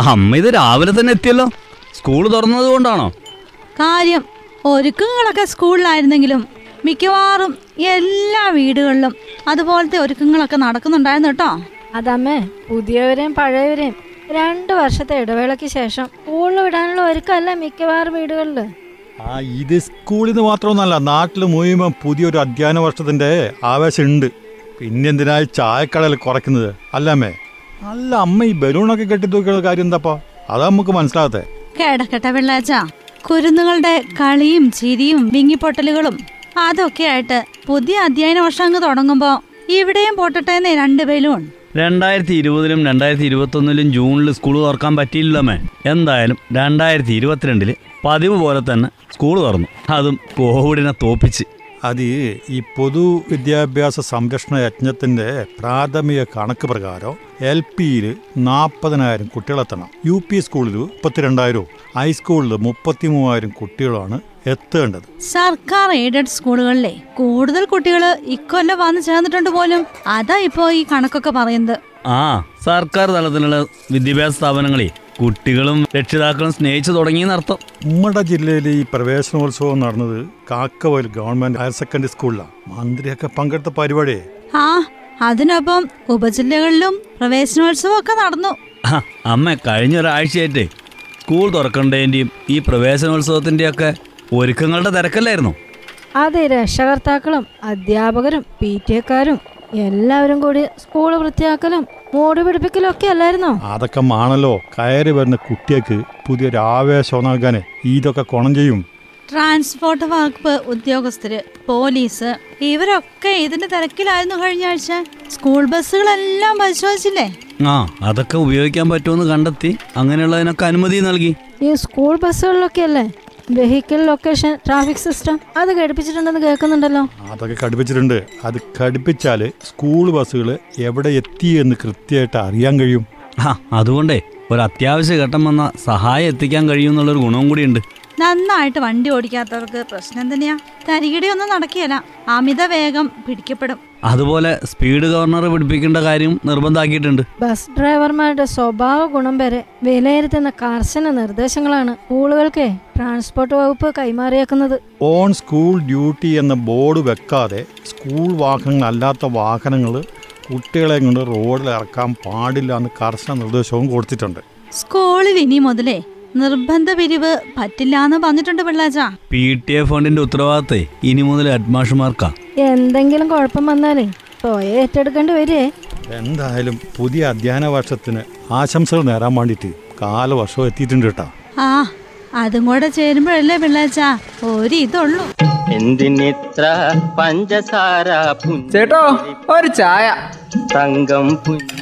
അമ്മ ഇത് രാവിലെ തന്നെ എത്തിയല്ലോ. സ്കൂൾ തുറന്നത് കൊണ്ടാണോ? കാര്യം ഒരുക്കങ്ങളൊക്കെ സ്കൂളിലായിരുന്നെങ്കിലും മിക്കവാറും എല്ലാ വീടുകളിലും അതുപോലത്തെ ഒരുക്കങ്ങളൊക്കെ നടക്കുന്നുണ്ടായിരുന്നു കേട്ടോ. അതമ്മേ പുതിയവരെയും പഴയവരെയും രണ്ട് വർഷത്തെ ഇടവേളയ്ക്ക് ശേഷം സ്കൂളിൽ വിടാനുള്ള ഒരുക്കമല്ല മിക്കവാറും വീടുകളിൽ ആ ഇത് സ്കൂളിൽ നിന്ന് മാത്രമൊന്നല്ല നാട്ടിൽ മുഴുവൻ പുതിയൊരു അധ്യയന വർഷത്തിന്റെ ആവേശമുണ്ട്. പിന്നെന്തിനായി ചായക്കടയിൽ കുറയ്ക്കുന്നത്? അല്ലമ്മേ അല്ല അമ്മ ഈ ബലൂണൊക്കെ കെട്ടി തൂക്കിയുള്ള കാര്യം എന്താപ്പാ അതാ നമുക്ക് മനസ്സിലാകത്തെ കേടക്കട്ട വെള്ളാച്ച കുരുന്നുകളുടെ കളിയും ചിരിയും വിങ്ങിപ്പൊട്ടലുകളും അതൊക്കെ ആയിട്ട് പുതിയ അധ്യയന വർഷം അങ്ങ് തുടങ്ങുമ്പോ ഇവിടെയും പൊട്ടട്ടെ രണ്ട് ബലൂൺ. രണ്ടായിരത്തി ഇരുപതിലും രണ്ടായിരത്തി ഇരുപത്തൊന്നിലും ജൂണിൽ സ്കൂൾ തുറക്കാൻ പറ്റിയില്ലമ്മേ എന്തായാലും രണ്ടായിരത്തി ഇരുപത്തിരണ്ടിൽ പതിവ് പോലെ തന്നെ സ്കൂൾ തുറന്നു. അതും കോവിഡിനെ തോപ്പിച്ച്. അത് ഈ പൊതു വിദ്യാഭ്യാസ സംരക്ഷണ യജ്ഞത്തിന്റെ പ്രാഥമിക കണക്ക് പ്രകാരം എൽ പിയിൽ നാൽപ്പതിനായിരം കുട്ടികളെത്തണം. യു പി സ്കൂളിൽ മുപ്പത്തിരണ്ടായിരവും ഹൈസ്കൂളിൽ മുപ്പത്തി മൂവായിരം കുട്ടികളാണ് എത്തേണ്ടത്. സർക്കാർ എയ്ഡഡ് സ്കൂളുകളിലെ കൂടുതൽ കുട്ടികൾ ഇക്കൊല്ലം വന്നു ചേർന്നിട്ടുണ്ട് പോലും. അതാ ഇപ്പോ ഈ കണക്കൊക്കെ പറയുന്നത്. ആ സർക്കാർ തലത്തിലുള്ള വിദ്യാഭ്യാസ സ്ഥാപനങ്ങളെ കുട്ടികളും രക്ഷിതാക്കളും സ്നേഹിച്ചു തുടങ്ങിയെന്നർത്ഥം നമ്മുടെ ജില്ലയിൽ ഈ പ്രവേശനോത്സവം നടന്നത് കാക്കവയൽ ഗവൺമെന്റ് ഹയർ സെക്കൻഡറി സ്കൂളിലാണ് മന്ത്രിയൊക്കെ പങ്കെടുത്ത പരിപാടിയെ. ആ അതിനൊപ്പം ഉപജില്ലകളിലും പ്രവേശനോത്സവം ഒക്കെ നടന്നു അമ്മ കഴിഞ്ഞ ഒരാഴ്ചയായിട്ടേ സ്കൂൾ തുറക്കേണ്ടതിന്റെയും ഈ പ്രവേശനോത്സവത്തിന്റെയൊക്കെ ഒരുക്കങ്ങളുടെ തിരക്കല്ലായിരുന്നു. അതെ രക്ഷകർത്താക്കളും അധ്യാപകരും പി ടി എക്കാരും എല്ലാവരും കൂടി സ്കൂൾ വൃത്തിയാക്കലും മൂടി പിടിപ്പിക്കലൊക്കെ അല്ലായിരുന്നോ? അതൊക്കെ മാണല്ലോ. കയറി വരുന്ന കുട്ടിയക്ക് പുതിയൊരു ആവേശം നൽകാന് ഇതൊക്കെ ഗുണം ചെയ്യും. ട്രാൻസ്പോർട്ട് വകുപ്പ് ഉദ്യോഗസ്ഥര് പോലീസ് ഇവരൊക്കെ ഇതിന്റെ തിരക്കിലായിരുന്നു കഴിഞ്ഞ ആഴ്ച. സ്കൂൾ ബസ്സുകളെല്ലാം പരിശോധിച്ചില്ലേ? ആ അതൊക്കെ ഉപയോഗിക്കാൻ പറ്റുമെന്ന് കണ്ടെത്തി. അങ്ങനെയുള്ളതിനൊക്കെ അനുമതി നൽകി. ഈ സ്കൂൾ ബസ്സുകളിലൊക്കെ അല്ലേ വെഹിക്കിൾ ലൊക്കേഷൻ ട്രാഫിക് സിസ്റ്റം അത് ഘടിപ്പിച്ചിട്ടുണ്ടെന്ന് കേൾക്കുന്നുണ്ടല്ലോ. അതൊക്കെ ഘടിപ്പിച്ചിട്ടുണ്ട്. അത് ഘടിപ്പിച്ചാൽ സ്കൂൾ ബസ്സുകൾ എവിടെ എത്തി എന്ന് കൃത്യമായിട്ട് അറിയാൻ കഴിയും. ആ അതുകൊണ്ടേ ഒരു അത്യാവശ്യ ഘട്ടം വന്ന സഹായം എത്തിക്കാൻ കഴിയും എന്നുള്ളൊരു ഗുണവും കൂടിയുണ്ട്. നന്നായിട്ട് വണ്ടി ഓടിക്കാത്തവർക്ക് പ്രശ്നം തന്നെയാ തരികിടയൊന്നും നടക്കുകയല്ല. അമിത വേഗം പിടിക്കപ്പെടും. അതുപോലെ സ്പീഡ് ഗവർണർ പിടിപ്പിക്കേണ്ട കാര്യം നിർബന്ധമാക്കിയിട്ടുണ്ട് ബസ് ഡ്രൈവർമാരുടെ സ്വഭാവ ഗുണം വരെ വിലയിരുത്തുന്ന കർശന നിർദ്ദേശങ്ങളാണ് സ്കൂളുകൾക്ക് ട്രാൻസ്പോർട്ട് വകുപ്പ് കൈമാറിയേക്കുന്നത്. ഓൺ സ്കൂൾ ഡ്യൂട്ടി എന്ന ബോർഡ് വെക്കാതെ സ്കൂൾ വാഹനങ്ങൾ അല്ലാത്ത വാഹനങ്ങൾ കുട്ടികളെ കൊണ്ട് റോഡിൽ ഇറക്കാൻ പാടില്ല എന്ന് കർശന നിർദ്ദേശവും കൊടുത്തിട്ടുണ്ട്. സ്കൂളിൽ ഇനി മുതലേ നിർബന്ധ പിരിവ് പറ്റില്ലാന്ന് പറഞ്ഞിട്ടുണ്ട് പിള്ളാച്ച. പി ടി എ ഫണ്ടിന്റെ ഉത്തരവാദിത്തേ ഇനി മുതൽ ഹെഡ്മാഷുമാർക്കാ എന്തെങ്കിലും കുഴപ്പം വന്നാലേ പോയെ ഏറ്റെടുക്കേണ്ടി വരേ. എന്തായാലും പുതിയ അധ്യയന വർഷത്തിന് ആശംസകൾ നേരാൻ വേണ്ടിട്ട് കാലവർഷം എത്തിയിട്ടുണ്ട് കേട്ടോ. ആ അതും കൂടെ ചേരുമ്പോഴല്ലേ പിള്ളാച്ച. ഒരു ഇതുള്ളൂ. എന്തിനിത്ര പഞ്ചസാര ചേട്ടോ ഒരു ചായ. തങ്കം പുഞ്ചിരിപ്പാലിൽ